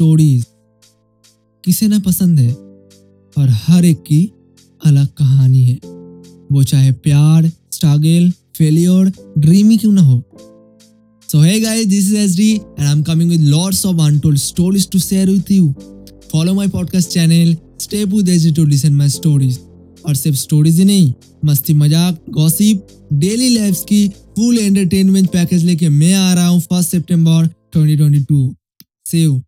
Stories किसे ना पसंद है और हर एक की अलग कहानी है वो चाहे प्यार स्ट्रगल फेलियर ड्रीमी क्यों ना हो So hey guys, this is SD and I'm coming with lots of untold stories to share with you. Follow my podcast channel, stay with SD to listen my stories. और सिर्फ़ stories ही नहीं मस्ती मज़ाक gossip daily lifes की full entertainment package लेके मैं आ रहा हूँ फ़र्स्ट सितंबर 2022 See you.